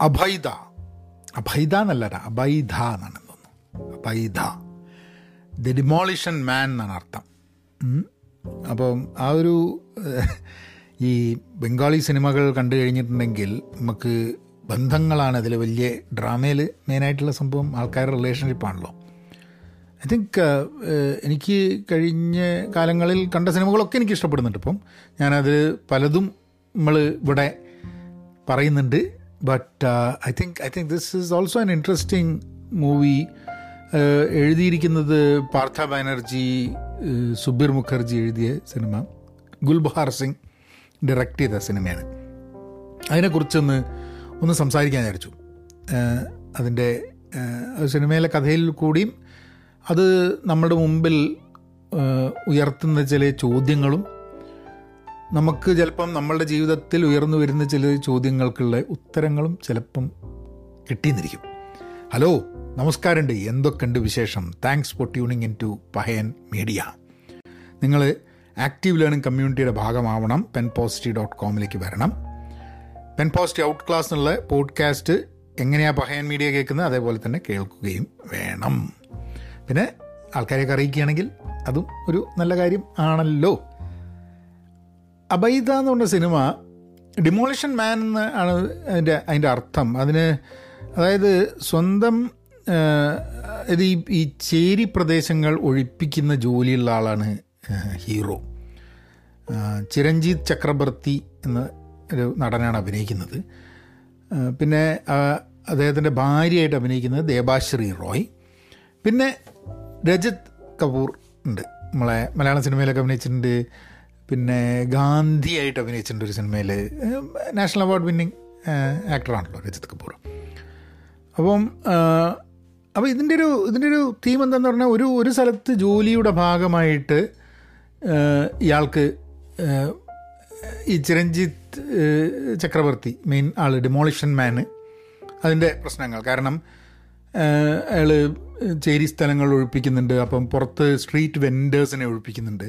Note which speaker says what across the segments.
Speaker 1: അഭൈദ. അഭൈദ എന്നല്ല അബൈധ എന്നാണ് തോന്നുന്നു. അബൈധ. ദ ഡിമോളിഷൻ മാൻ എന്നാണ് അർത്ഥം. അപ്പം ആ ഒരു ഈ ബംഗാളി സിനിമകൾ കണ്ടു കഴിഞ്ഞിട്ടുണ്ടെങ്കിൽ നമുക്ക് ബന്ധങ്ങളാണ് അതിൽ വലിയ ഡ്രാമയിൽ മെയിനായിട്ടുള്ള സംഭവം ആൾക്കാരുടെ റിലേഷൻഷിപ്പാണല്ലോ ഐ തിങ്ക് എനിക്ക് കഴിഞ്ഞ കാലങ്ങളിൽ കണ്ട സിനിമകളൊക്കെ എനിക്ക് ഇഷ്ടപ്പെടുന്നുണ്ട്. ഇപ്പം ഞാനത് പലതും നമ്മൾ ഇവിടെ പറയുന്നുണ്ട്. But I think I think this is also an interesting movie എഴുതിയിരിക്കുന്നത് പാർത്ഥ ബാനർജി സുബീർ മുഖർജി എഴുതിയ സിനിമ. ഗുൽബഹാർ സിംഗ് ഡയറക്റ്റ് ചെയ്ത സിനിമയാണ്. അതിനെക്കുറിച്ചൊന്ന് ഒന്ന് സംസാരിക്കാൻ വിചാരിച്ചു. അതിന്റെ സിനിമയിലെ കഥയിൽ കൂടിയും അത് നമ്മുടെ മുമ്പിൽ ഉയർത്തുന്ന ചില ചോദ്യങ്ങളും നമുക്ക് ചിലപ്പം നമ്മളുടെ ജീവിതത്തിൽ ഉയർന്നു വരുന്ന ചില ചോദ്യങ്ങൾക്കുള്ള ഉത്തരങ്ങളും ചിലപ്പം കിട്ടിയെന്നിരിക്കും. ഹലോ നമസ്കാരമുണ്ട്. എന്തൊക്കെയുണ്ട് വിശേഷം? Thanks for tuning in to Pahayan media നിങ്ങൾ ആക്റ്റീവ് ലേണിംഗ് കമ്മ്യൂണിറ്റിയുടെ ഭാഗമാവണം. പെൻ പോസിറ്റീവ് ഡോട്ട് കോമിലേക്ക് വരണം. പെൻ പോസിറ്റീവ് ഔട്ട് ക്ലാസ് എന്നുള്ള പോഡ്കാസ്റ്റ് എങ്ങനെയാണ് പഹയൻ മീഡിയ കേൾക്കുന്നത്? അതേപോലെ തന്നെ കേൾക്കുകയും വേണം. പിന്നെ ആൾക്കാരെയൊക്കെ അറിയിക്കുകയാണെങ്കിൽ അതും ഒരു നല്ല കാര്യം ആണല്ലോ. അബൈദ എന്ന് പറഞ്ഞ സിനിമ ഡിമോളിഷൻ മാൻ എന്ന് ആണ് അതിന്റെ അതിന്റെ അർത്ഥം. അതിന് അതായത് സ്വന്തം ഇത് ഈ ചേരി പ്രദേശങ്ങൾ ഒഴിപ്പിക്കുന്ന ജോലിയുള്ള ആളാണ് ഹീറോ. ചിരഞ്ജീത് ചക്രബർത്തി എന്ന ഒരു നടനാണ് അഭിനയിക്കുന്നത്. പിന്നെ അദ്ദേഹത്തിന്റെ ഭാര്യയായിട്ട് അഭിനയിക്കുന്നത് ദേബാശ്രീ റോയ്. പിന്നെ രജത് കപൂർ ഉണ്ട്. നമ്മളെ മലയാള സിനിമയിലൊക്കെ അഭിനയിച്ചിട്ടുണ്ട് പിന്നെ ഗാന്ധിയായിട്ട് അഭിനയിച്ചിട്ടുണ്ട് ഒരു സിനിമയിൽ നാഷണൽ അവാർഡ് വിന്നിങ് ആക്ടറാണല്ലോ രജിത് കപൂർ. അപ്പം അപ്പോൾ ഇതിന്റെ ഒരു ഇതിന്റെ ഒരു തീം എന്താന്ന് പറഞ്ഞാൽ ഒരു ഒരു സ്ഥലത്ത് ജോലിയുടെ ഭാഗമായിട്ട് ഇയാൾക്ക് ഈ ചിരഞ്ജിത്ത് ചക്രവർത്തി മെയിൻ ആൾ ഡിമോളിഷൻ മാന് അതിന്റെ പ്രശ്നങ്ങൾ. കാരണം അയാൾ ചേരി സ്ഥലങ്ങൾ ഒഴിപ്പിക്കുന്നുണ്ട്. അപ്പം പുറത്ത് സ്ട്രീറ്റ് വെൻഡേഴ്സിനെ ഒഴിപ്പിക്കുന്നുണ്ട്.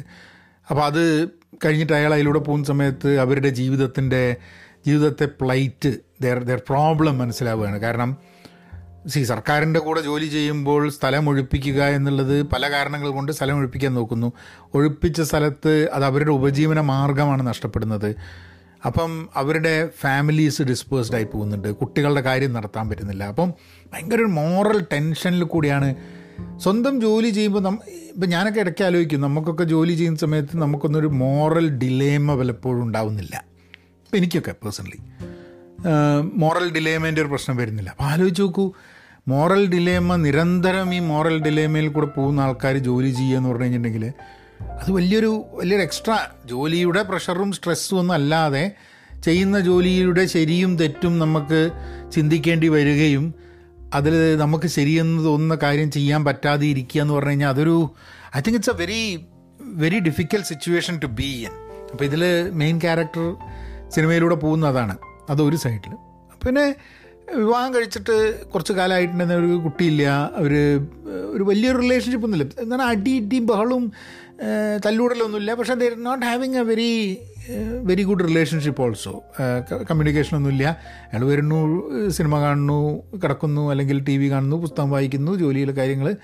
Speaker 1: അപ്പോൾ അത് കഴിഞ്ഞിട്ട് അയാൾ അതിലൂടെ പോകുന്ന സമയത്ത് അവരുടെ ജീവിതത്തിന്റെ ജീവിതത്തെ പ്ലൈറ്റ് ദർ ദർ പ്രോബ്ലം മനസ്സിലാവുകയാണ്. കാരണം സി സർക്കാരിന്റെ കൂടെ ജോലി ചെയ്യുമ്പോൾ സ്ഥലം ഒഴിപ്പിക്കുക എന്നുള്ളത് പല കാരണങ്ങൾ കൊണ്ട് സ്ഥലം ഒഴിപ്പിക്കാൻ നോക്കുന്നു. ഒഴിപ്പിച്ച സ്ഥലത്ത് അത് അവരുടെ ഉപജീവന മാർഗമാണ് നഷ്ടപ്പെടുന്നത്. അപ്പം അവരുടെ ഫാമിലീസ് ഡിസ്പേഴ്സ്ഡ് ആയി പോകുന്നുണ്ട്. കുട്ടികളുടെ കാര്യം നടത്താൻ പറ്റുന്നില്ല. അപ്പം ഭയങ്കര ഒരു മോറൽ ടെൻഷനിൽ കൂടിയാണ് സ്വന്തം ജോലി ചെയ്യുമ്പോൾ നം ഇപ്പം ഞാനൊക്കെ ഇടയ്ക്ക് ആലോചിക്കും നമുക്കൊക്കെ ജോലി ചെയ്യുന്ന സമയത്ത് നമുക്കൊന്നൊരു മോറൽ ഡിലേമ പലപ്പോഴും ഉണ്ടാവുന്നില്ല. ഇപ്പം എനിക്കൊക്കെ പേഴ്സണലി മോറൽ ഡിലേമേന്റെ ഒരു പ്രശ്നം വരുന്നില്ല. അപ്പോൾ ആലോചിച്ച് നോക്കൂ മോറൽ ഡിലേമ നിരന്തരം ഈ മോറൽ ഡിലേമയിൽ കൂടെ പോകുന്ന ആൾക്കാർ ജോലി ചെയ്യുക എന്ന് പറഞ്ഞു കഴിഞ്ഞിട്ടുണ്ടെങ്കിൽ അത് വലിയൊരു വലിയൊരു എക്സ്ട്രാ ജോലിയുടെ പ്രഷറും സ്ട്രെസ്സും ഒന്നും അല്ലാതെ ചെയ്യുന്ന ജോലിയുടെ ശരിയും തെറ്റും നമുക്ക് ചിന്തിക്കേണ്ടി വരികയും അതിൽ നമുക്ക് ശരിയെന്ന് തോന്നുന്ന കാര്യം ചെയ്യാൻ പറ്റാതെ ഇരിക്കുക എന്ന് പറഞ്ഞു കഴിഞ്ഞാൽ അതൊരു I think it's a very very difficult situation to be in അപ്പോൾ ഇതിൽ മെയിൻ ക്യാരക്ടർ സിനിമയിലൂടെ പോകുന്നതാണ് അതൊരു സൈഡിൽ പിന്നെ വിവാഹം കഴിച്ചിട്ട് കുറച്ച് കാലമായിട്ടുണ്ടെങ്കിൽ ഒരു കുട്ടിയില്ല. അവർ ഒരു വലിയൊരു റിലേഷൻഷിപ്പ് ഒന്നുമില്ല. എന്നാൽ അടി ഇടിയും ബഹളും തല്ലൂടലൊന്നുമില്ല. പക്ഷേ they're not having a very very good relationship also കമ്മ്യൂണിക്കേഷനൊന്നുമില്ല അയാൾ വരുന്നു സിനിമ കാണുന്നു കിടക്കുന്നു അല്ലെങ്കിൽ ടി വി കാണുന്നു പുസ്തകം വായിക്കുന്നു ജോലിയിലെ കാര്യങ്ങൾ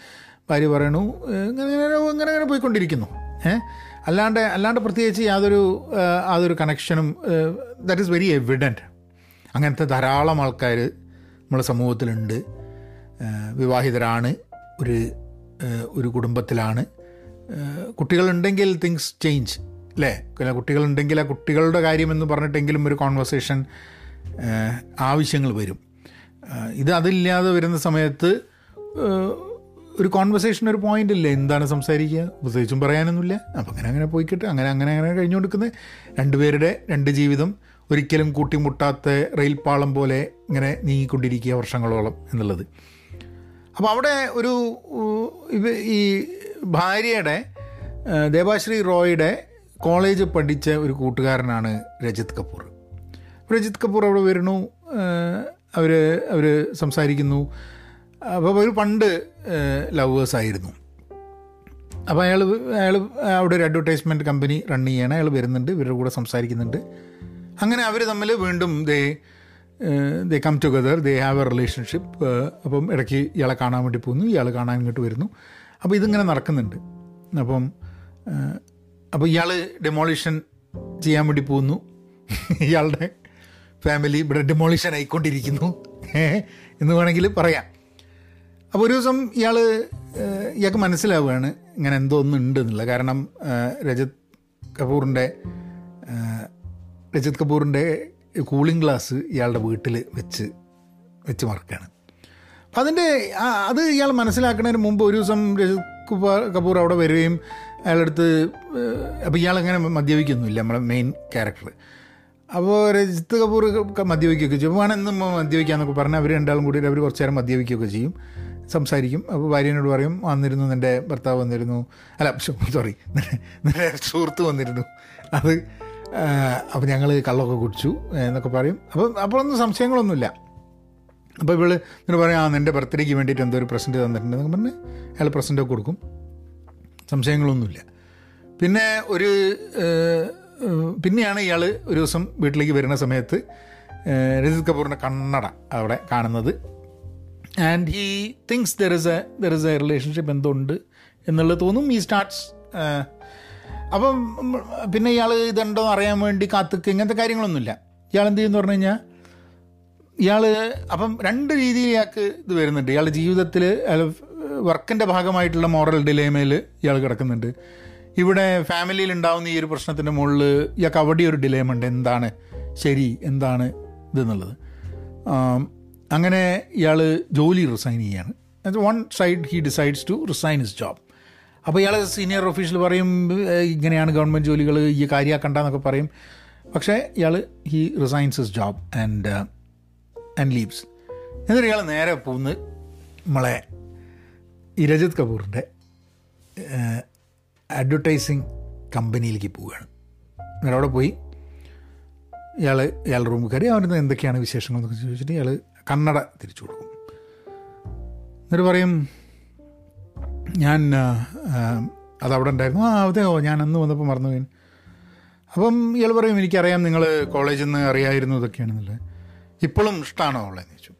Speaker 1: ഭാര്യ പറയണു ഇങ്ങനെ ഇങ്ങനെ ഇങ്ങനെ പോയിക്കൊണ്ടിരിക്കുന്നു. ഏഹ് അല്ലാണ്ട് അല്ലാണ്ട് പ്രത്യേകിച്ച് യാതൊരു അതൊരു കണക്ഷനും ദാറ്റ് ഈസ് വെരി എവിഡന്റ് അങ്ങനത്തെ ധാരാളം ആൾക്കാർ നമ്മളെ സമൂഹത്തിലുണ്ട്. വിവാഹിതരാണ് ഒരു ഒരു കുടുംബത്തിലാണ്. കുട്ടികളുണ്ടെങ്കിൽ തിങ്സ് ചേഞ്ച് അല്ലേ പിന്നെ കുട്ടികളുണ്ടെങ്കിൽ ആ കുട്ടികളുടെ കാര്യമെന്ന് പറഞ്ഞിട്ടെങ്കിലും ഒരു കോൺവെർസേഷൻ ആവശ്യങ്ങൾ വരും. ഇത് അതില്ലാതെ വരുന്ന സമയത്ത് ഒരു കോൺവെർസേഷൻ ഒരു പോയിന്റ് ഇല്ല? എന്താണ് സംസാരിക്കുക? പ്രത്യേകിച്ചും പറയാനൊന്നുമില്ല. അപ്പം അങ്ങനെ അങ്ങനെ പോയിക്കിട്ട് അങ്ങനെ അങ്ങനെ അങ്ങനെ കഴിഞ്ഞു കൊടുക്കുന്നത് രണ്ടുപേരുടെ രണ്ട് ജീവിതം ഒരിക്കലും കൂട്ടിമുട്ടാത്ത റെയിൽ പാളം പോലെ ഇങ്ങനെ നീങ്ങിക്കൊണ്ടിരിക്കുക വർഷങ്ങളോളം എന്നുള്ളത്. അപ്പോൾ അവിടെ ഒരു ഈ ഭാര്യയുടെ ദേവാശ്രീ റോയുടെ കോളേജ് പഠിച്ച ഒരു കൂട്ടുകാരനാണ് രജിത് കപൂർ. രജിത് കപൂർ അവിടെ വരുന്നു അവർ അവർ സംസാരിക്കുന്നു. അപ്പോൾ അവർ പണ്ട് ലവേഴ്സ് ആയിരുന്നു. അപ്പോൾ അയാൾ അയാൾ അവിടെ ഒരു അഡ്വർടൈസ്മെന്റ് കമ്പനി റൺ ചെയ്യണം. അയാൾ വരുന്നുണ്ട് ഇവരുടെ കൂടെ സംസാരിക്കുന്നുണ്ട്. അങ്ങനെ അവർ തമ്മിൽ വീണ്ടും they they come together they have a relationship അപ്പം ഇടയ്ക്ക് ഇയാളെ കാണാൻ വേണ്ടി പോകുന്നു ഇയാൾ കാണാൻ ഇങ്ങോട്ട് വരുന്നു. അപ്പോൾ ഇതിങ്ങനെ നടക്കുന്നുണ്ട്. അപ്പം അപ്പോൾ ഇയാൾ ഡെമോളിഷൻ ചെയ്യാൻ വേണ്ടി പോകുന്നു. ഇയാളുടെ ഫാമിലി ഇവിടെ ഡെമോളിഷൻ ആയിക്കൊണ്ടിരിക്കുന്നു. എന്ന് വേണമെങ്കിൽ പറയാം. അപ്പോൾ ഒരു ദിവസം ഇയാൾ ഇയാൾക്ക് മനസ്സിലാവുകയാണ് ഇങ്ങനെ എന്തോ ഒന്നും ഉണ്ട് എന്നുള്ളത് കാരണം രജത് കപൂറിന്റെ രജത് കപൂറിന്റെ കൂളിംഗ് ഗ്ലാസ് ഇയാളുടെ വീട്ടിൽ വെച്ച് വെച്ച് മറക്കുകയാണ് അപ്പം അതിന്റെ അത് ഇയാൾ മനസ്സിലാക്കുന്നതിന് മുമ്പ് ഒരു ദിവസം രജത് കപൂർ കപൂർ അവിടെ വരികയും അയാളടുത്ത് അപ്പോൾ ഇയാളങ്ങനെ മദ്യപിക്കൊന്നുമില്ല നമ്മളെ മെയിൻ ക്യാരക്ടർ അപ്പോൾ രജിത്ത് കപൂർ മദ്യപിക്കുകയൊക്കെ ചെയ്യും. വേണം എന്നും മദ്യപിക്കാന്നൊക്കെ പറഞ്ഞാൽ അവർ രണ്ടാളും കൂടി അവർ കുറച്ച് നേരം മദ്യപിക്കുകയൊക്കെ ചെയ്യും. സംസാരിക്കും. അപ്പോൾ ഭാര്യനോട് പറയും വന്നിരുന്നു നിന്റെ ഭർത്താവ് വന്നിരുന്നു. അല്ല സോറി നിന്റെ സുഹൃത്ത് വന്നിരുന്നു. അത് അപ്പോൾ ഞങ്ങൾ കള്ളൊക്കെ കുടിച്ചു എന്നൊക്കെ പറയും. അപ്പോൾ അപ്പോഴൊന്നും സംശയങ്ങളൊന്നുമില്ല. അപ്പോൾ ഇവൾ ഇങ്ങനെ പറയും ആ നിന്റെ ബർത്ത്ഡേക്ക് വേണ്ടിയിട്ട് എന്തോ ഒരു പ്രസന്റ് തന്നിട്ടുണ്ട് പറഞ്ഞ് അയാൾ പ്രസന്റൊക്കെ കൊടുക്കും. സംശയങ്ങളൊന്നുമില്ല. പിന്നെ ഒരു പിന്നെയാണ് ഇയാൾ ഒരു ദിവസം വീട്ടിലേക്ക് വരുന്ന സമയത്ത് രജിത് കപൂറിന്റെ കണ്ണട അവിടെ കാണുന്നത്. And he thinks there is a there is a relationship എന്തുണ്ട് എന്നുള്ളത് തോന്നും. ഈ സ്റ്റാർട്ട്സ് അപ്പം പിന്നെ ഇയാൾ ഇതുണ്ടോ അറിയാൻ വേണ്ടി കാത്തുക്ക് ഇങ്ങനത്തെ കാര്യങ്ങളൊന്നുമില്ല. ഇയാൾ എന്ത് ചെയ്യുമെന്ന് പറഞ്ഞു കഴിഞ്ഞാൽ ഇയാൾ അപ്പം രണ്ട് രീതിയിൽ ഇയാൾക്ക് ഇത് വരുന്നുണ്ട്. ഇയാളുടെ ജീവിതത്തിൽ വർക്കിന്റെ ഭാഗമായിട്ടുള്ള മോറൽ ഡിലേമയിൽ ഇയാൾ കിടക്കുന്നുണ്ട്. ഇവിടെ ഫാമിലിയിൽ ഉണ്ടാകുന്ന ഈ ഒരു പ്രശ്നത്തിന്റെ മുകളിൽ ഇയാൾക്ക് അവിടെ ഒരു ഡിലേമ ഉണ്ട്. എന്താണ് ശരി എന്താണ് ഇതെന്നുള്ളത് അങ്ങനെ ഇയാൾ ജോലി റിസൈൻ ചെയ്യാണ്. One side he decides to resign his job അപ്പോൾ ഇയാൾ സീനിയർ ഓഫീഷ്യൽ പറയും ഇങ്ങനെയാണ് ഗവൺമെന്റ് ജോലികൾ ഈ കാര്യമാക്കണ്ടെന്നൊക്കെ പറയും. പക്ഷേ ഇയാൾ he resigns his job and and leaves എന്നിട്ട് ഇയാൾ നേരെ പോകുന്നത് നമ്മളെ ഈ രജത് കപൂറിന്റെ അഡ്വർടൈസിങ് കമ്പനിയിലേക്ക് പോവുകയാണ്. എന്നിട്ട് അവിടെ പോയി. ഇയാൾ ഇയാളുടെ റൂമിൽ കയറി അവരുടെ എന്തൊക്കെയാണ് വിശേഷങ്ങൾ? എന്നൊക്കെ ചോദിച്ചിട്ട് ഇയാൾ കന്നഡ തിരിച്ചു കൊടുക്കും. എന്നിട്ട് പറയും ഞാൻ അതവിടെ ഉണ്ടായിരുന്നു. ആ അതെയോ ഞാൻ അന്ന് വന്നപ്പോൾ മറന്നു പോയി അപ്പം ഇയാൾ പറയും എനിക്കറിയാം നിങ്ങൾ കോളേജിൽ നിന്ന് അറിയായിരുന്നു ഇതൊക്കെയാണെന്നുള്ളത്. ഇപ്പോഴും ഇഷ്ടമാണോ അവളെ? എന്ന് ചോദിച്ചു.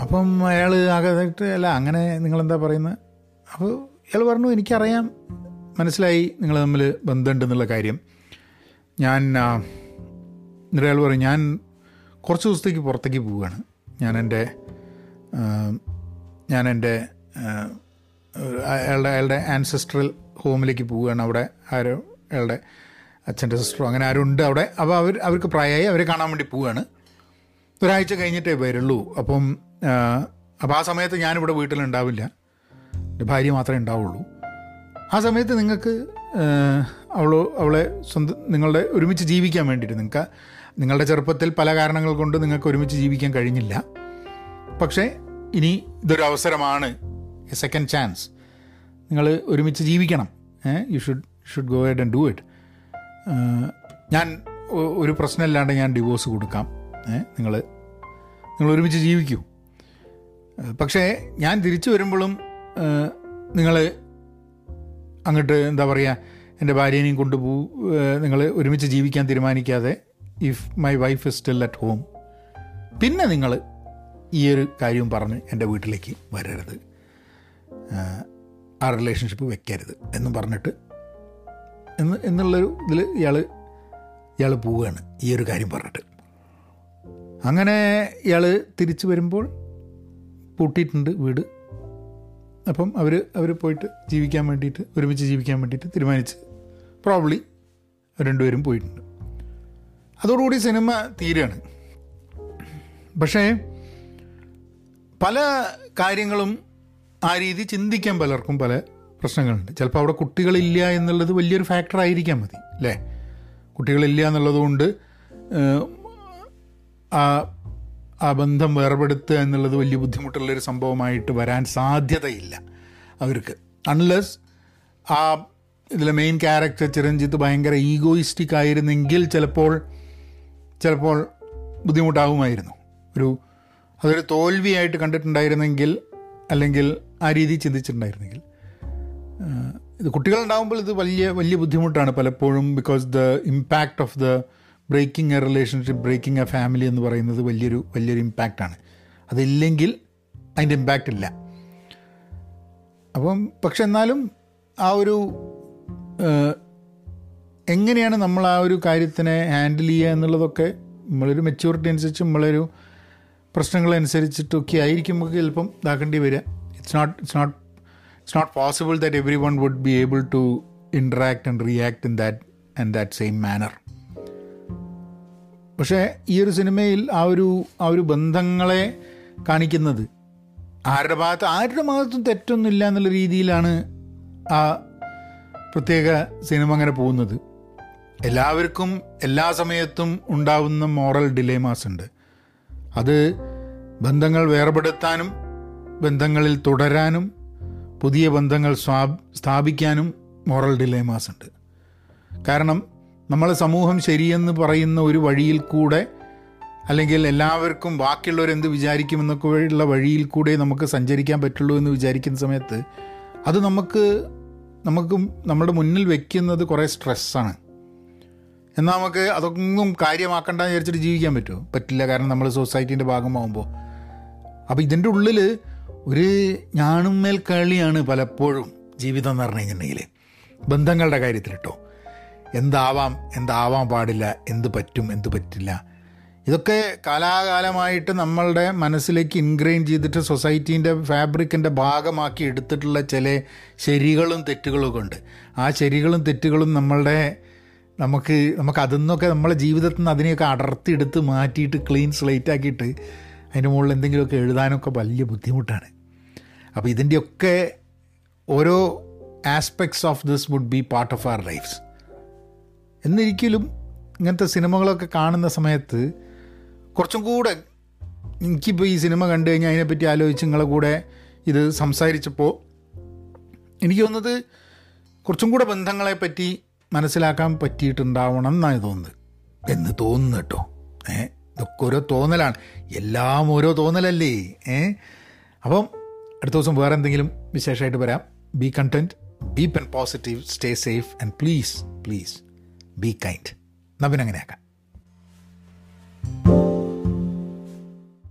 Speaker 1: അപ്പം അയാൾ ആകെതായിട്ട് അല്ല അങ്ങനെ നിങ്ങളെന്താ പറയുന്നത് അപ്പോൾ ഇയാൾ പറഞ്ഞു എനിക്കറിയാം. മനസ്സിലായി. നിങ്ങൾ തമ്മിൽ ബന്ധമുണ്ടെന്നുള്ള കാര്യം. ഞാൻ എന്നിട്ട് അയാൾ പറയും ഞാൻ കുറച്ച് ദിവസത്തേക്ക് പുറത്തേക്ക് പോവുകയാണ്. ഞാൻ എന്റെ ഞാൻ എന്റെ അയാളുടെ അയാളുടെ ആൻസെസ്ട്രൽ ഹോമിലേക്ക് പോവുകയാണ്. അവിടെ ആരോ അയാളുടെ അച്ഛന്റെ സിസ്റ്ററോ അങ്ങനെ ആരുണ്ട് അവിടെ. അപ്പോൾ അവർ അവർക്ക് പ്രായമായി അവരെ കാണാൻ വേണ്ടി പോവുകയാണ്. ഒരാഴ്ച കഴിഞ്ഞിട്ടേ വരുള്ളൂ. അപ്പം അപ്പോൾ ആ സമയത്ത് ഞാനിവിടെ വീട്ടിലുണ്ടാവില്ല. എന്റെ ഭാര്യ മാത്രമേ ഉണ്ടാവുള്ളൂ. ആ സമയത്ത് നിങ്ങൾക്ക് അവൾ അവളെ സ്വന്തം നിങ്ങളുടെ ഒരുമിച്ച് ജീവിക്കാൻ വേണ്ടിയിട്ട് നിങ്ങൾക്ക് നിങ്ങളുടെ ചെറുപ്പത്തിൽ പല കാരണങ്ങൾ കൊണ്ട് നിങ്ങൾക്ക് ഒരുമിച്ച് ജീവിക്കാൻ കഴിഞ്ഞില്ല. പക്ഷേ ഇനി ഇതൊരു അവസരമാണ്. A second chance. നിങ്ങൾ ഒരുമിച്ച് ജീവിക്കണം. You should should go ahead and do it. ഞാൻ ഒരു പ്രശ്നമില്ലാണ്ട് ഞാൻ ഡിവോഴ്സ് കൊടുക്കാം. നിങ്ങൾ നിങ്ങൾ ഒരുമിച്ച് ജീവിക്കൂ. പക്ഷേ ഞാൻ തിരിച്ചു വരുമ്പോഴും നിങ്ങൾ അങ്ങോട്ട് എന്താ പറയുക എന്റെ ഭാര്യേനെയും കൊണ്ടുപോ നിങ്ങൾ ഒരുമിച്ച് ജീവിക്കാൻ തീരുമാനിക്കാതെ if my wife is still at home പിന്നെ നിങ്ങൾ ഈ ഒരു കാര്യവും പറഞ്ഞ് എന്റെ വീട്ടിലേക്ക് വരരുത്. ആ റിലേഷൻഷിപ്പ് വെക്കരുത് എന്നും പറഞ്ഞിട്ട് എന്ന് എന്നുള്ളൊരു ഇതിൽ ഇയാൾ ഇയാൾ പോവുകയാണ് ഈ ഒരു കാര്യം പറഞ്ഞിട്ട്. അങ്ങനെ ഇയാൾ തിരിച്ചു വരുമ്പോൾ പൂട്ടിയിട്ടുണ്ട് വീട്. അപ്പം അവർ അവർ പോയിട്ട് ജീവിക്കാൻ വേണ്ടിയിട്ട് ഒരുമിച്ച് ജീവിക്കാൻ വേണ്ടിയിട്ട് തീരുമാനിച്ച് പ്രോബ്ലി രണ്ടുപേരും പോയിട്ടുണ്ട്. അതോടുകൂടി സിനിമ തീരുകയാണ് പക്ഷേ പല കാര്യങ്ങളും ആ രീതി ചിന്തിക്കാൻ പലർക്കും പല പ്രശ്നങ്ങളുണ്ട്. ചിലപ്പോൾ അവിടെ കുട്ടികളില്ല എന്നുള്ളത് വലിയൊരു ഫാക്ടർ ആയിരിക്കാൻ മതി അല്ലേ? കുട്ടികളില്ല എന്നുള്ളതുകൊണ്ട് ആ ആ ബന്ധം വേർപെടുത്തുക എന്നുള്ളത് വലിയ ബുദ്ധിമുട്ടുള്ളൊരു സംഭവമായിട്ട് വരാൻ സാധ്യതയില്ല അവർക്ക്. അൺലെസ് ആ ഇതിലെ മെയിൻ ക്യാരക്ടർ ചിരഞ്ജിത്ത് ഭയങ്കര ഈഗോയിസ്റ്റിക് ആയിരുന്നെങ്കിൽ ചിലപ്പോൾ ചിലപ്പോൾ ബുദ്ധിമുട്ടാവുമായിരുന്നു. ഒരു അതൊരു തോൽവിയായിട്ട് കണ്ടിട്ടുണ്ടായിരുന്നെങ്കിൽ അല്ലെങ്കിൽ ആ രീതി ചിന്തിച്ചിട്ടുണ്ടായിരുന്നെങ്കിൽ. ഇത് കുട്ടികളുണ്ടാകുമ്പോൾ ഇത് വലിയ വലിയ ബുദ്ധിമുട്ടാണ് പലപ്പോഴും because the impact of the breaking a relationship breaking a family എന്ന് പറയുന്നത് വലിയൊരു വലിയൊരു ഇമ്പാക്റ്റാണ് അതില്ലെങ്കിൽ അതിന്റെ ഇമ്പാക്റ്റ് ഇല്ല. അപ്പം പക്ഷെ എന്നാലും ആ ഒരു എങ്ങനെയാണ് നമ്മൾ ആ ഒരു കാര്യത്തിനെ ഹാൻഡിൽ ചെയ്യുക എന്നുള്ളതൊക്കെ നമ്മളൊരു മെച്യൂരിറ്റി അനുസരിച്ച് നമ്മളൊരു പ്രശ്നങ്ങളനുസരിച്ചിട്ടൊക്കെ ആയിരിക്കും നമുക്ക് ചിലപ്പം ഇതാക്കേണ്ടി വരിക. It's not it's not it's not possible that everyone would be able to interact and react in that and that same manner പക്ഷേ ഈ ഒരു സിനിമയിൽ ആ ഒരു ആ ഒരു ബന്ധങ്ങളെ കാണിക്കുന്നത് ആരുടെ ഭാഗത്ത് ആരുടെ ഭാഗത്തും തെറ്റൊന്നുമില്ല എന്നുള്ള രീതിയിലാണ് ആ പ്രത്യേക സിനിമ അങ്ങനെ പോകുന്നത്. എല്ലാവർക്കും എല്ലാ സമയത്തും ഉണ്ടാവുന്ന മോറൽ ഡിലേമാസ് ഉണ്ട്. അത് ബന്ധങ്ങൾ വേർപെടുത്താനും ബന്ധങ്ങളിൽ തുടരാനും പുതിയ ബന്ധങ്ങൾ സ്ഥാപിക്കാനും മോറൽ ഡിലേമാസ് ഉണ്ട്. കാരണം നമ്മളെ സമൂഹം ശരിയെന്ന് പറയുന്ന ഒരു വഴിയിൽ കൂടെ അല്ലെങ്കിൽ എല്ലാവർക്കും ബാക്കിയുള്ളവരെന്ത് വിചാരിക്കുമെന്നൊക്കെ ഉള്ള വഴിയിൽ കൂടെ നമുക്ക് സഞ്ചരിക്കാൻ പറ്റുള്ളൂ എന്ന് വിചാരിക്കുന്ന സമയത്ത് അത് നമുക്ക് നമുക്ക് നമ്മുടെ മുന്നിൽ വെക്കുന്നത് കുറേ സ്ട്രെസ്സാണ്. എന്നാൽ നമുക്ക് അതൊന്നും കാര്യമാക്കണ്ട വിചാരിച്ചിട്ട് ജീവിക്കാൻ പറ്റുമോ? പറ്റില്ല കാരണം നമ്മൾ സൊസൈറ്റീന്റെ ഭാഗമാകുമ്പോൾ അപ്പോൾ ഇതിന്റെ ഉള്ളിൽ ഒരു ഞാണുമേൽ കളിയാണ് പലപ്പോഴും ജീവിതം എന്ന് പറഞ്ഞു കഴിഞ്ഞിട്ടുണ്ടെങ്കിൽ ബന്ധങ്ങളുടെ കാര്യത്തിൽ കേട്ടോ എന്താവാം എന്താവാൻ പാടില്ല എന്ത് പറ്റും എന്ത് പറ്റില്ല. ഇതൊക്കെ കാലാകാലമായിട്ട് നമ്മളുടെ മനസ്സിലേക്ക് ഇൻഗ്രെയിൻ ചെയ്തിട്ട് സൊസൈറ്റീന്റെ ഫാബ്രിക്കിന്റെ ഭാഗമാക്കി എടുത്തിട്ടുള്ള ചില ശരികളും തെറ്റുകളും ഉണ്ട് ആ ശരികളും തെറ്റുകളും നമ്മളുടെ നമുക്ക് നമുക്ക് അതിന്നൊക്കെ നമ്മളെ ജീവിതത്തിൽ നിന്ന് അതിനെയൊക്കെ അടർത്തിയെടുത്ത് മാറ്റിയിട്ട് ക്ലീൻ സ്ലേറ്റ് ആക്കിയിട്ട് അതിന്റെ മുകളിൽ എന്തെങ്കിലുമൊക്കെ എഴുതാനൊക്കെ വലിയ ബുദ്ധിമുട്ടാണ്. അപ്പോൾ ഇതിന്റെയൊക്കെ ഓരോ aspects of this would be part of our lifes. എന്നിരിക്കലും ഇങ്ങനത്തെ സിനിമകളൊക്കെ കാണുന്ന സമയത്ത് കുറച്ചും കൂടെ എനിക്കിപ്പോൾ ഈ സിനിമ കണ്ടു കഴിഞ്ഞാൽ അതിനെപ്പറ്റി ആലോചിച്ച് നിങ്ങളെ കൂടെ ഇത് സംസാരിച്ചപ്പോൾ എനിക്ക് തോന്നുന്നത് കുറച്ചും കൂടെ ബന്ധങ്ങളെ പറ്റി മനസ്സിലാക്കാൻ പറ്റിയിട്ടുണ്ടാവണം എന്നാണ് തോന്നുന്നത്. എന്ന് തോന്നുന്നു കേട്ടോ. ഏ ഇതൊക്കെ ഓരോ തോന്നലാണ്. എല്ലാം ഓരോ തോന്നലല്ലേ? ഏ അപ്പം അടുത്ത ദിവസം വേറെ എന്തെങ്കിലും വിശേഷമായിട്ട് വരാം. Be content be pen positive stay safe and please please be kind Naveen അങ്ങനെയാക്കാം.